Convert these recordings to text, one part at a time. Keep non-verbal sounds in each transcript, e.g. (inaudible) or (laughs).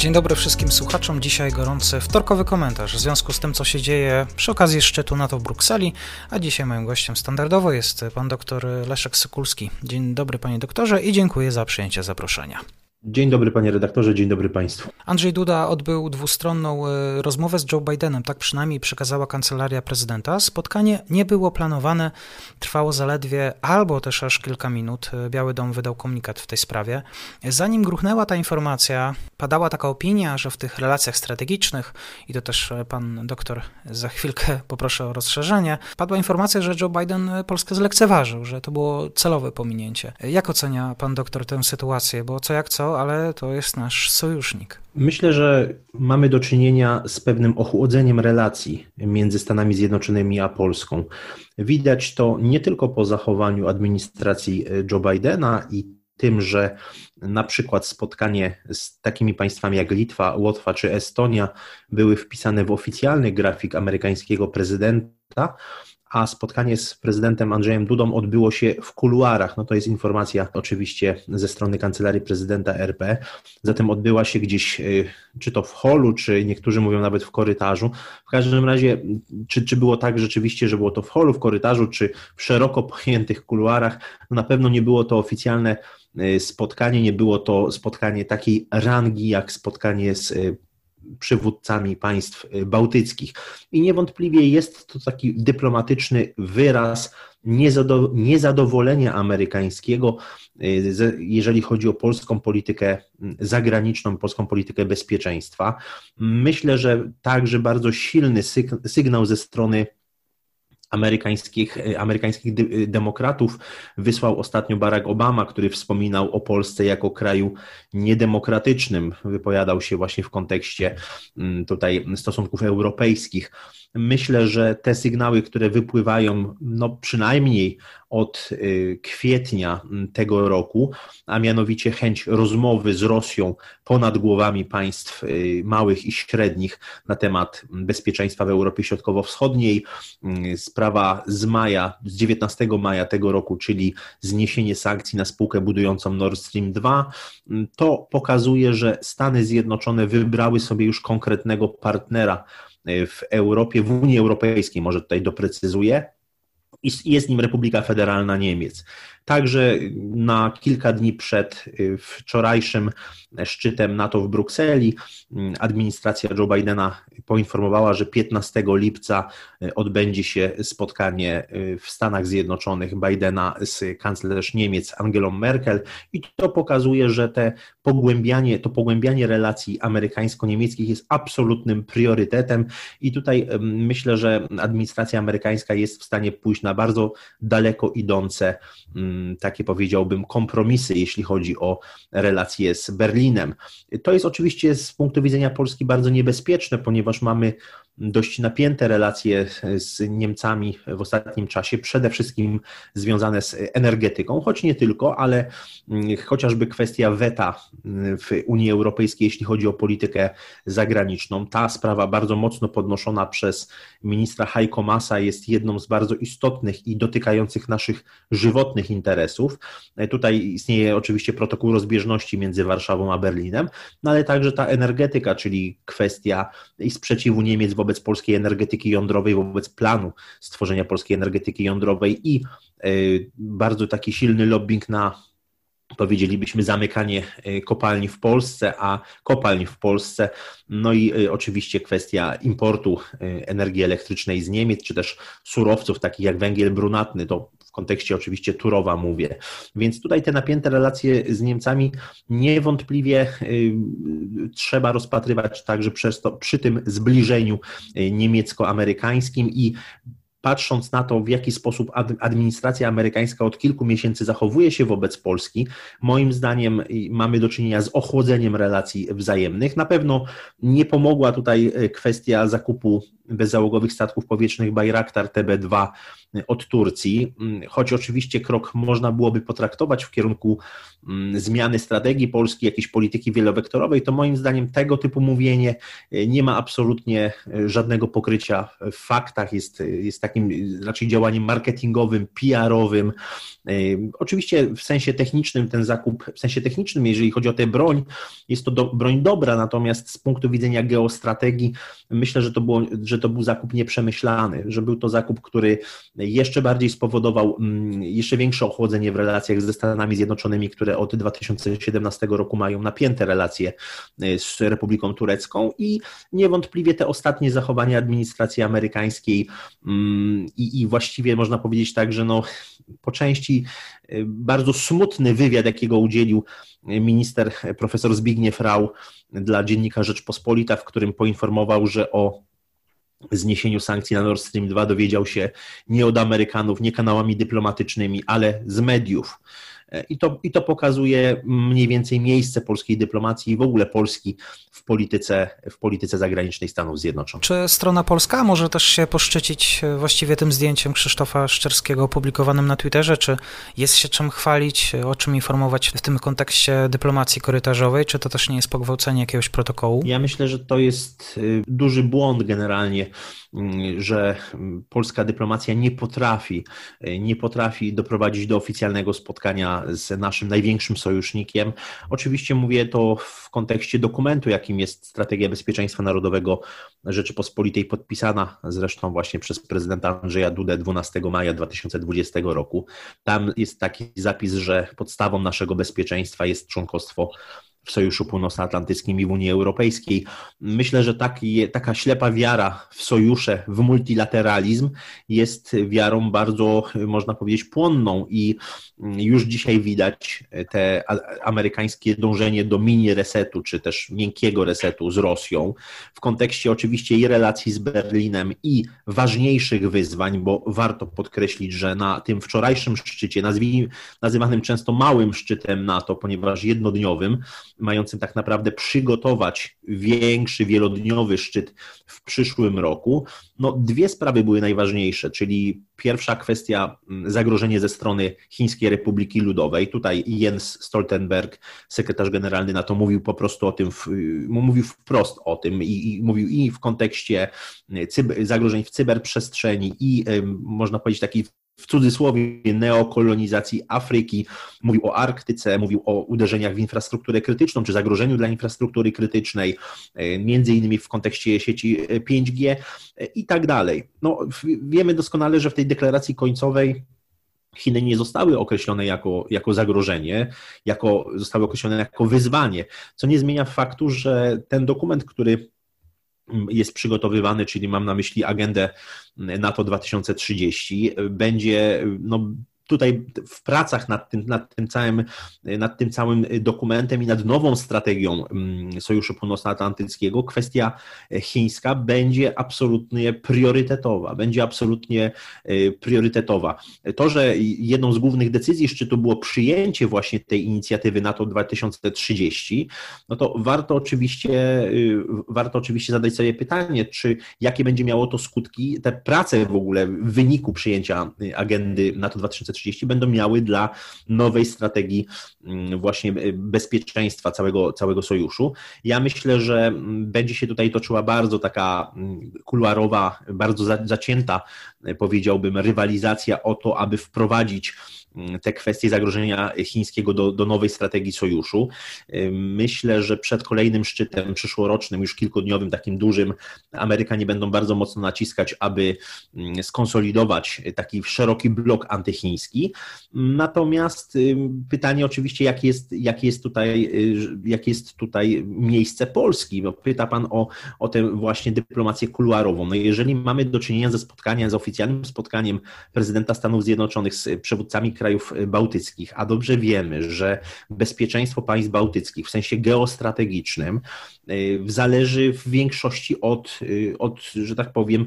Dzień dobry wszystkim słuchaczom. Dzisiaj gorący wtorkowy komentarz w związku z tym, co się dzieje przy okazji szczytu NATO w Brukseli. A dzisiaj moim gościem standardowo jest pan dr Leszek Sykulski. Dzień dobry panie doktorze i dziękuję za przyjęcie zaproszenia. Dzień dobry panie redaktorze, dzień dobry państwu. Andrzej Duda odbył dwustronną e, rozmowę z Joe Bidenem, tak przynajmniej przekazała kancelaria prezydenta. Spotkanie nie było planowane, trwało zaledwie albo też aż kilka minut. E, Biały Dom wydał komunikat w tej sprawie. Zanim gruchnęła ta informacja, padała taka opinia, że w tych relacjach strategicznych, i to też e, pan doktor za chwilkę (laughs) poproszę o rozszerzenie, padła informacja, że Joe Biden Polskę zlekceważył, że to było celowe pominięcie. Jak ocenia pan doktor tę sytuację? Bo co jak co, ale to jest nasz sojusznik. Myślę, że mamy do czynienia z pewnym ochłodzeniem relacji między Stanami Zjednoczonymi a Polską. Widać to nie tylko po zachowaniu administracji Joe Bidena i tym, że na przykład spotkanie z takimi państwami jak Litwa, Łotwa czy Estonia były wpisane w oficjalny grafik amerykańskiego prezydenta, a spotkanie z prezydentem Andrzejem Dudą odbyło się w kuluarach. No to jest informacja oczywiście ze strony kancelarii prezydenta RP. Zatem odbyła się gdzieś, y, czy to w holu, czy niektórzy mówią nawet w korytarzu. W każdym razie, czy, czy było tak rzeczywiście, że było to w holu, w korytarzu, czy w szeroko pojętych kuluarach? No na pewno nie było to oficjalne y, spotkanie, nie było to spotkanie takiej rangi jak spotkanie z y, przywódcami państw y, bałtyckich. I niewątpliwie jest to taki dyplomatyczny wyraz niezadowolenia amerykańskiego, y, jeżeli chodzi o polską politykę mm, zagraniczną, polską politykę bezpieczeństwa. Myślę, że także bardzo silny sygnał ze strony amerykańskich, e, amerykańskich e, demokratów wysłał ostatnio Barack Obama, który wspominał o Polsce jako kraju niedemokratycznym. Wypowiadał się właśnie w kontekście mm, tutaj stosunków europejskich. Myślę, że te sygnały, które wypływają, no przynajmniej od y, kwietnia tego roku, a mianowicie chęć rozmowy z Rosją ponad głowami państw y, małych i średnich na temat bezpieczeństwa w Europie Środkowo-Wschodniej. Y, sprawa z maja, z 19 maja tego roku, czyli zniesienie sankcji na spółkę budującą Nord Stream 2, to pokazuje, że Stany Zjednoczone wybrały sobie już konkretnego partnera w Europie, w Unii Europejskiej, może tutaj doprecyzuję, i jest nim Republika Federalna Niemiec. Także na kilka dni przed y, wczorajszym szczytem NATO w Brukseli mm, administracja Joe Bidena poinformowała, że 15 lipca y, odbędzie się spotkanie y, w Stanach Zjednoczonych Bidena z kanclerz Niemiec Angelą Merkel. I to pokazuje, że te pogłębianie, to pogłębianie relacji amerykańsko-niemieckich jest absolutnym priorytetem. I tutaj myślę, że administracja amerykańska jest w stanie pójść na bardzo daleko idące takie powiedziałbym kompromisy, jeśli chodzi o relacje z Berlinem. To jest oczywiście z punktu widzenia Polski bardzo niebezpieczne, ponieważ mamy dość napięte relacje z Niemcami w ostatnim czasie, przede wszystkim związane z energetyką, choć nie tylko, ale mm, chociażby kwestia weta w Unii Europejskiej, jeśli chodzi o politykę zagraniczną. Ta sprawa bardzo mocno podnoszona przez ministra Heiko Masa jest jedną z bardzo istotnych i dotykających naszych żywotnych interesów. Tutaj istnieje oczywiście protokół rozbieżności między Warszawą a Berlinem, no ale także ta energetyka, czyli kwestia i sprzeciwu Niemiec wobec wobec polskiej energetyki jądrowej, wobec planu stworzenia polskiej energetyki jądrowej i e, bardzo taki silny lobbying na powiedzielibyśmy zamykanie e, kopalni w Polsce, a kopalni w Polsce, no i e, oczywiście kwestia importu energii elektrycznej z Niemiec, czy też surowców takich jak węgiel brunatny, to w kontekście oczywiście Turowa mówię. Więc tutaj te napięte relacje z Niemcami niewątpliwie y, trzeba rozpatrywać także przez to, przy tym zbliżeniu y, niemiecko-amerykańskim i patrząc na to, w jaki sposób administracja amerykańska od kilku miesięcy zachowuje się wobec Polski, moim zdaniem mamy do czynienia z ochłodzeniem relacji wzajemnych. Na pewno nie pomogła tutaj kwestia zakupu bezzałogowych statków powietrznych Bayraktar TB2 od Turcji, mm, choć oczywiście krok można byłoby potraktować w kierunku mm, zmiany strategii Polski, jakiejś polityki wielowektorowej, to moim zdaniem tego typu mówienie e, nie ma absolutnie e, żadnego pokrycia w faktach, jest, jest takim raczej działaniem marketingowym, PR-owym. Oczywiście w sensie technicznym ten zakup, w sensie technicznym, jeżeli chodzi o tę broń, jest to do, broń dobra, natomiast z punktu widzenia geostrategii myślę, że to, było, że to był zakup nieprzemyślany, że był to zakup, który jeszcze bardziej spowodował mm, jeszcze większe ochłodzenie w relacjach ze Stanami Zjednoczonymi, które od 2017 roku mają napięte relacje y, z Republiką Turecką i niewątpliwie te ostatnie zachowania administracji amerykańskiej mm, i, i właściwie można powiedzieć tak, że no, po części y, bardzo smutny wywiad, jakiego udzielił minister profesor Zbigniew Rau dla dziennika Rzeczpospolita, w którym poinformował, że o zniesieniu sankcji na Nord Stream 2 dowiedział się nie od Amerykanów, nie kanałami dyplomatycznymi, ale z mediów. I to, I to pokazuje mniej więcej miejsce polskiej dyplomacji i w ogóle Polski w polityce, w polityce zagranicznej Stanów Zjednoczonych. Czy strona polska może też się poszczycić e, właściwie tym zdjęciem Krzysztofa Szczerskiego opublikowanym na Twitterze? Czy jest się czym chwalić, o czym informować w tym kontekście dyplomacji korytarzowej? Czy to też nie jest pogwałcenie jakiegoś protokołu? Ja myślę, że to jest duży błąd generalnie Mm, że polska dyplomacja nie potrafi, e, nie potrafi doprowadzić do oficjalnego spotkania z naszym największym sojusznikiem. Oczywiście mówię to w kontekście dokumentu, jakim jest Strategia Bezpieczeństwa Narodowego Rzeczypospolitej, podpisana zresztą właśnie przez prezydenta Andrzeja Dudę 12 maja 2020 roku. Tam jest taki zapis, że podstawą naszego bezpieczeństwa jest członkostwo w Sojuszu Północnoatlantyckim i w Unii Europejskiej. Myślę, że taki, taka ślepa wiara w sojusze, w multilateralizm jest wiarą bardzo, można powiedzieć, płonną i już dzisiaj widać te amerykańskie dążenie do mini resetu, czy też miękkiego resetu z Rosją, w kontekście oczywiście i relacji z Berlinem, i ważniejszych wyzwań, bo warto podkreślić, że na tym wczorajszym szczycie, nazywanym często małym szczytem NATO, ponieważ jednodniowym, mającym tak naprawdę przygotować większy, wielodniowy szczyt w przyszłym roku, no dwie sprawy były najważniejsze, czyli pierwsza kwestia mm, zagrożenie ze strony Chińskiej Republiki Ludowej. Tutaj Jens Stoltenberg, sekretarz generalny NATO, mówił po prostu o tym, mówił wprost o tym i, i mówił i w kontekście cyber, zagrożeń w cyberprzestrzeni i można powiedzieć takiej w cudzysłowie neokolonizacji Afryki, mówił o Arktyce, mówił o uderzeniach w infrastrukturę krytyczną, czy zagrożeniu dla infrastruktury krytycznej, e, między innymi w kontekście sieci 5G e, i tak dalej. No, wiemy doskonale, że w tej deklaracji końcowej Chiny nie zostały określone jako, jako zagrożenie, jako, zostały określone jako wyzwanie, co nie zmienia faktu, że ten dokument, który jest przygotowywany, czyli mam na myśli agendę NATO 2030, będzie no, tutaj w pracach nad tym, nad tym, całym, nad tym całym dokumentem i nad nową strategią mm, Sojuszu Północnoatlantyckiego kwestia chińska będzie absolutnie priorytetowa, będzie absolutnie y, priorytetowa. To, że jedną z głównych decyzji szczytu było przyjęcie właśnie tej inicjatywy NATO 2030, no to warto oczywiście, y, warto oczywiście zadać sobie pytanie, czy jakie będzie miało to skutki, te prace w ogóle w wyniku przyjęcia agendy NATO 2030 2030 będą miały dla nowej strategii mm, właśnie e, bezpieczeństwa całego, całego sojuszu. Ja myślę, że mm, będzie się tutaj toczyła bardzo taka mm, kuluarowa, bardzo zacięta, e, powiedziałbym, rywalizacja o to, aby wprowadzić te kwestie zagrożenia chińskiego do, do nowej strategii sojuszu. Myślę, że przed kolejnym szczytem przyszłorocznym, już kilkudniowym, takim dużym, Amerykanie będą bardzo mocno naciskać, aby mm, skonsolidować taki szeroki blok antychiński. Natomiast pytanie oczywiście, jakie jest, jak jest, tutaj, y, jak jest tutaj miejsce Polski? Bo pyta Pan o, o tę właśnie dyplomację kuluarową. No jeżeli mamy do czynienia ze spotkaniem, z oficjalnym spotkaniem prezydenta Stanów Zjednoczonych z przywódcami krajów bałtyckich, a dobrze wiemy, że bezpieczeństwo państw bałtyckich w sensie geostrategicznym zależy w większości od, od, że tak powiem,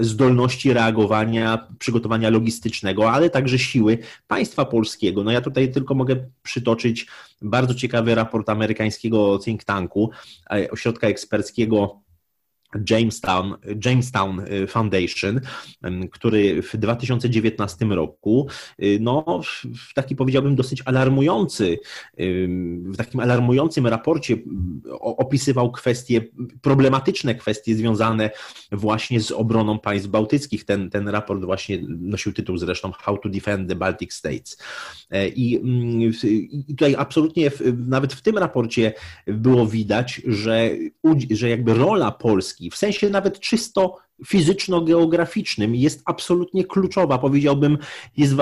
zdolności reagowania, przygotowania logistycznego, ale także siły państwa polskiego. No ja tutaj tylko mogę przytoczyć bardzo ciekawy raport amerykańskiego think tanku, ośrodka eksperckiego Jamestown, Jamestown y, Foundation, który w 2019 roku, y, no, w taki powiedziałbym dosyć alarmujący, w takim alarmującym raporcie opisywał kwestie, problematyczne kwestie związane właśnie z obroną państw bałtyckich. Ten, ten raport właśnie nosił tytuł zresztą How to Defend the Baltic States. E, I, i tutaj absolutnie nawet w tym raporcie było widać, że, że jakby rola Polski Polski, w sensie nawet czysto fizyczno-geograficznym jest absolutnie kluczowa. Powiedziałbym, jest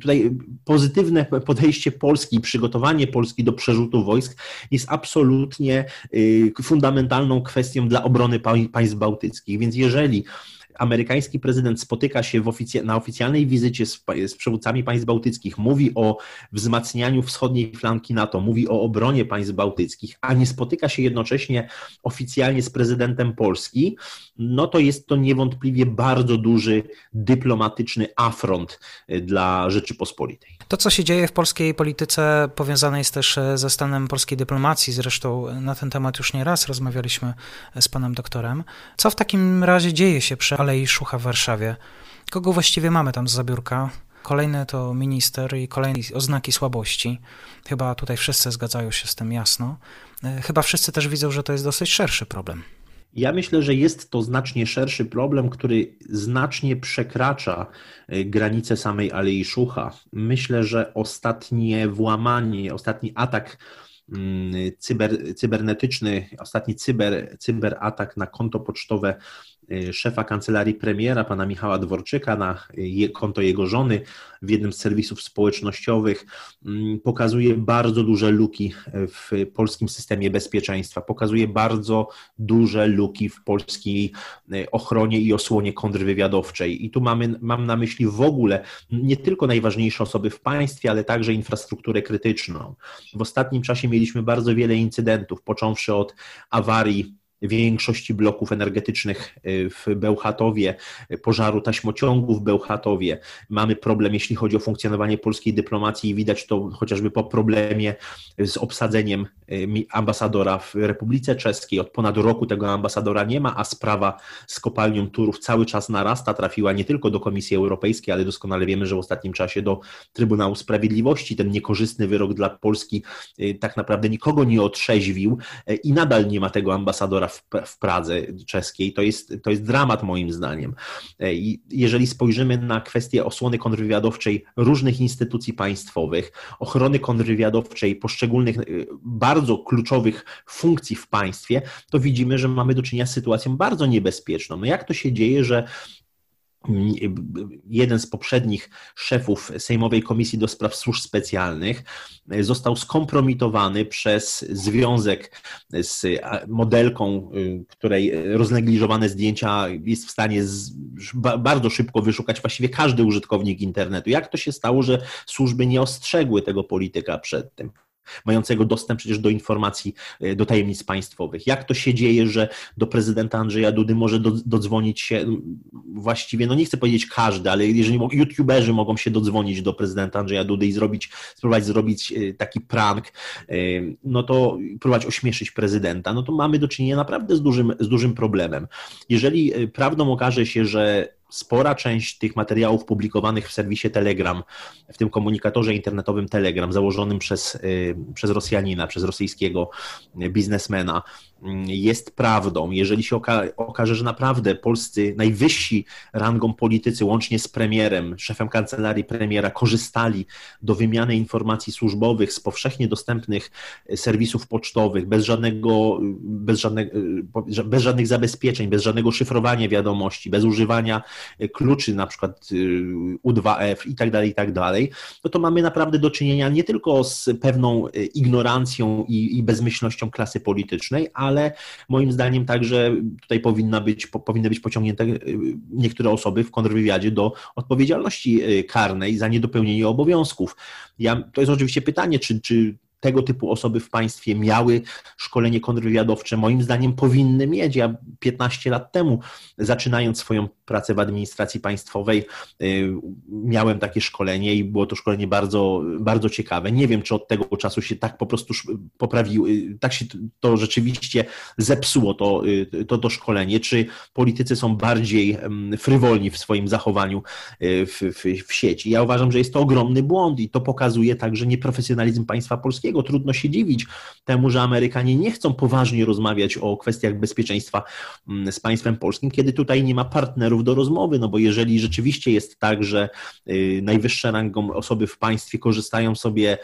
tutaj pozytywne podejście Polski, przygotowanie Polski do przerzutu wojsk jest absolutnie y, fundamentalną kwestią dla obrony państw bałtyckich. Więc jeżeli amerykański prezydent spotyka się na oficjalnej wizycie z, z przywódcami państw bałtyckich, mówi o wzmacnianiu wschodniej flanki NATO, mówi o obronie państw bałtyckich, a nie spotyka się jednocześnie oficjalnie z prezydentem Polski, no to jest to niewątpliwie bardzo duży dyplomatyczny afront y, dla Rzeczypospolitej. To, co się dzieje w polskiej polityce, powiązane jest też e, ze stanem polskiej dyplomacji. Zresztą na ten temat już nie raz rozmawialiśmy z panem doktorem. Co w takim razie dzieje się przy Alei Szucha w Warszawie? Kogo właściwie mamy tam z zabiórka? Kolejny to minister i kolejne oznaki słabości. Chyba tutaj wszyscy zgadzają się z tym jasno. E, chyba wszyscy też widzą, że to jest dosyć szerszy problem. Ja myślę, że jest to znacznie szerszy problem, który znacznie przekracza y, granice samej Alei Szucha. Myślę, że ostatnie włamanie, ostatni atak mm, cyber, cybernetyczny, ostatni cyber, cyberatak na konto pocztowe szefa kancelarii premiera, pana Michała Dworczyka, na konto jego żony w jednym z serwisów społecznościowych, mm, pokazuje bardzo duże luki w polskim systemie bezpieczeństwa, pokazuje bardzo duże luki w polskiej y, ochronie i osłonie kontrwywiadowczej. I tu mamy, mam na myśli w ogóle nie tylko najważniejsze osoby w państwie, ale także infrastrukturę krytyczną. W ostatnim czasie mieliśmy bardzo wiele incydentów, począwszy od awarii większości bloków energetycznych y, w Bełchatowie, pożaru taśmociągu w Bełchatowie. Mamy problem, jeśli chodzi o funkcjonowanie polskiej dyplomacji i widać to chociażby po problemie z obsadzeniem y, ambasadora w Republice Czeskiej. Od ponad roku tego ambasadora nie ma, a sprawa z kopalnią Turów cały czas narasta. Trafiła nie tylko do Komisji Europejskiej, ale doskonale wiemy, że w ostatnim czasie do Trybunału Sprawiedliwości. Ten niekorzystny wyrok dla Polski y, tak naprawdę nikogo nie otrzeźwił i nadal nie ma tego ambasadora w, w Pradze czeskiej, to jest, to jest dramat moim zdaniem. E, I jeżeli spojrzymy na kwestię osłony kontrwywiadowczej różnych instytucji państwowych, ochrony kontrwywiadowczej poszczególnych e, bardzo kluczowych funkcji w państwie, to widzimy, że mamy do czynienia z sytuacją bardzo niebezpieczną. No jak to się dzieje, że jeden z poprzednich szefów Sejmowej Komisji do Spraw Służb Specjalnych został skompromitowany przez związek z modelką, y, której roznegliżowane zdjęcia jest w stanie bardzo szybko wyszukać właściwie każdy użytkownik internetu. Jak to się stało, że służby nie ostrzegły tego polityka przed tym? Mającego dostęp przecież do informacji, e, do tajemnic państwowych. Jak to się dzieje, że do prezydenta Andrzeja Dudy może do, dodzwonić się właściwie, no nie chcę powiedzieć każdy, ale jeżeli youtuberzy mogą się dodzwonić do prezydenta Andrzeja Dudy i zrobić, spróbować zrobić e, taki prank, e, no to próbować ośmieszyć prezydenta, no to mamy do czynienia naprawdę z dużym, z dużym problemem. Jeżeli prawdą okaże się, że spora część tych materiałów publikowanych w serwisie Telegram, w tym komunikatorze internetowym Telegram, założonym przez, y, przez Rosjanina, przez rosyjskiego biznesmena, jest prawdą, jeżeli się oka okaże, że naprawdę polscy najwyżsi rangą politycy, łącznie z premierem, szefem kancelarii premiera, korzystali do wymiany informacji służbowych z powszechnie dostępnych serwisów pocztowych, bez żadnego, bez, żadne, bez żadnych zabezpieczeń, bez żadnego szyfrowania wiadomości, bez używania kluczy, na przykład y, U2F i tak dalej, i tak dalej, no to mamy naprawdę do czynienia nie tylko z pewną ignorancją i, i bezmyślnością klasy politycznej, a ale moim zdaniem także tutaj powinna być, powinny być pociągnięte niektóre osoby w kontrwywiadzie do odpowiedzialności karnej za niedopełnienie obowiązków. Ja, to jest oczywiście pytanie, czy, czy tego typu osoby w państwie miały szkolenie kontrwywiadowcze, moim zdaniem powinny mieć. Ja 15 lat temu, zaczynając swoją pracę w administracji państwowej, y, miałem takie szkolenie i było to szkolenie bardzo, bardzo ciekawe. Nie wiem, czy od tego czasu się tak po prostu poprawiło, y, tak się to rzeczywiście zepsuło, to, y, to, to szkolenie, czy politycy są bardziej frywolni w swoim zachowaniu w, w, w sieci. Ja uważam, że jest to ogromny błąd i to pokazuje także nieprofesjonalizm państwa polskiego Trudno się dziwić temu, że Amerykanie nie chcą poważnie rozmawiać o kwestiach bezpieczeństwa mm, z państwem polskim, kiedy tutaj nie ma partnerów do rozmowy, no bo jeżeli rzeczywiście jest tak, że y, najwyższe rangą osoby w państwie korzystają sobie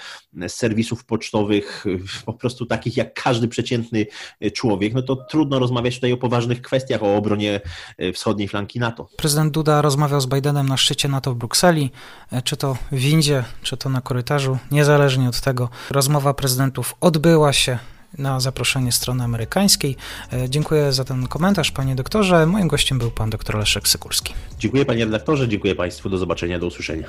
z serwisów pocztowych y, po prostu takich jak każdy przeciętny y, człowiek, no to trudno rozmawiać tutaj o poważnych kwestiach, o obronie wschodniej flanki NATO. Prezydent Duda rozmawiał z Bidenem na szczycie NATO w Brukseli, e, czy to w windzie, czy to na korytarzu, niezależnie od tego, rozmowa rozmowa prezydentów odbyła się na zaproszenie strony amerykańskiej. E, dziękuję za ten komentarz, panie doktorze. Moim gościem był pan doktor Leszek Sykulski. Dziękuję panie redaktorze, dziękuję państwu. Do zobaczenia, do usłyszenia.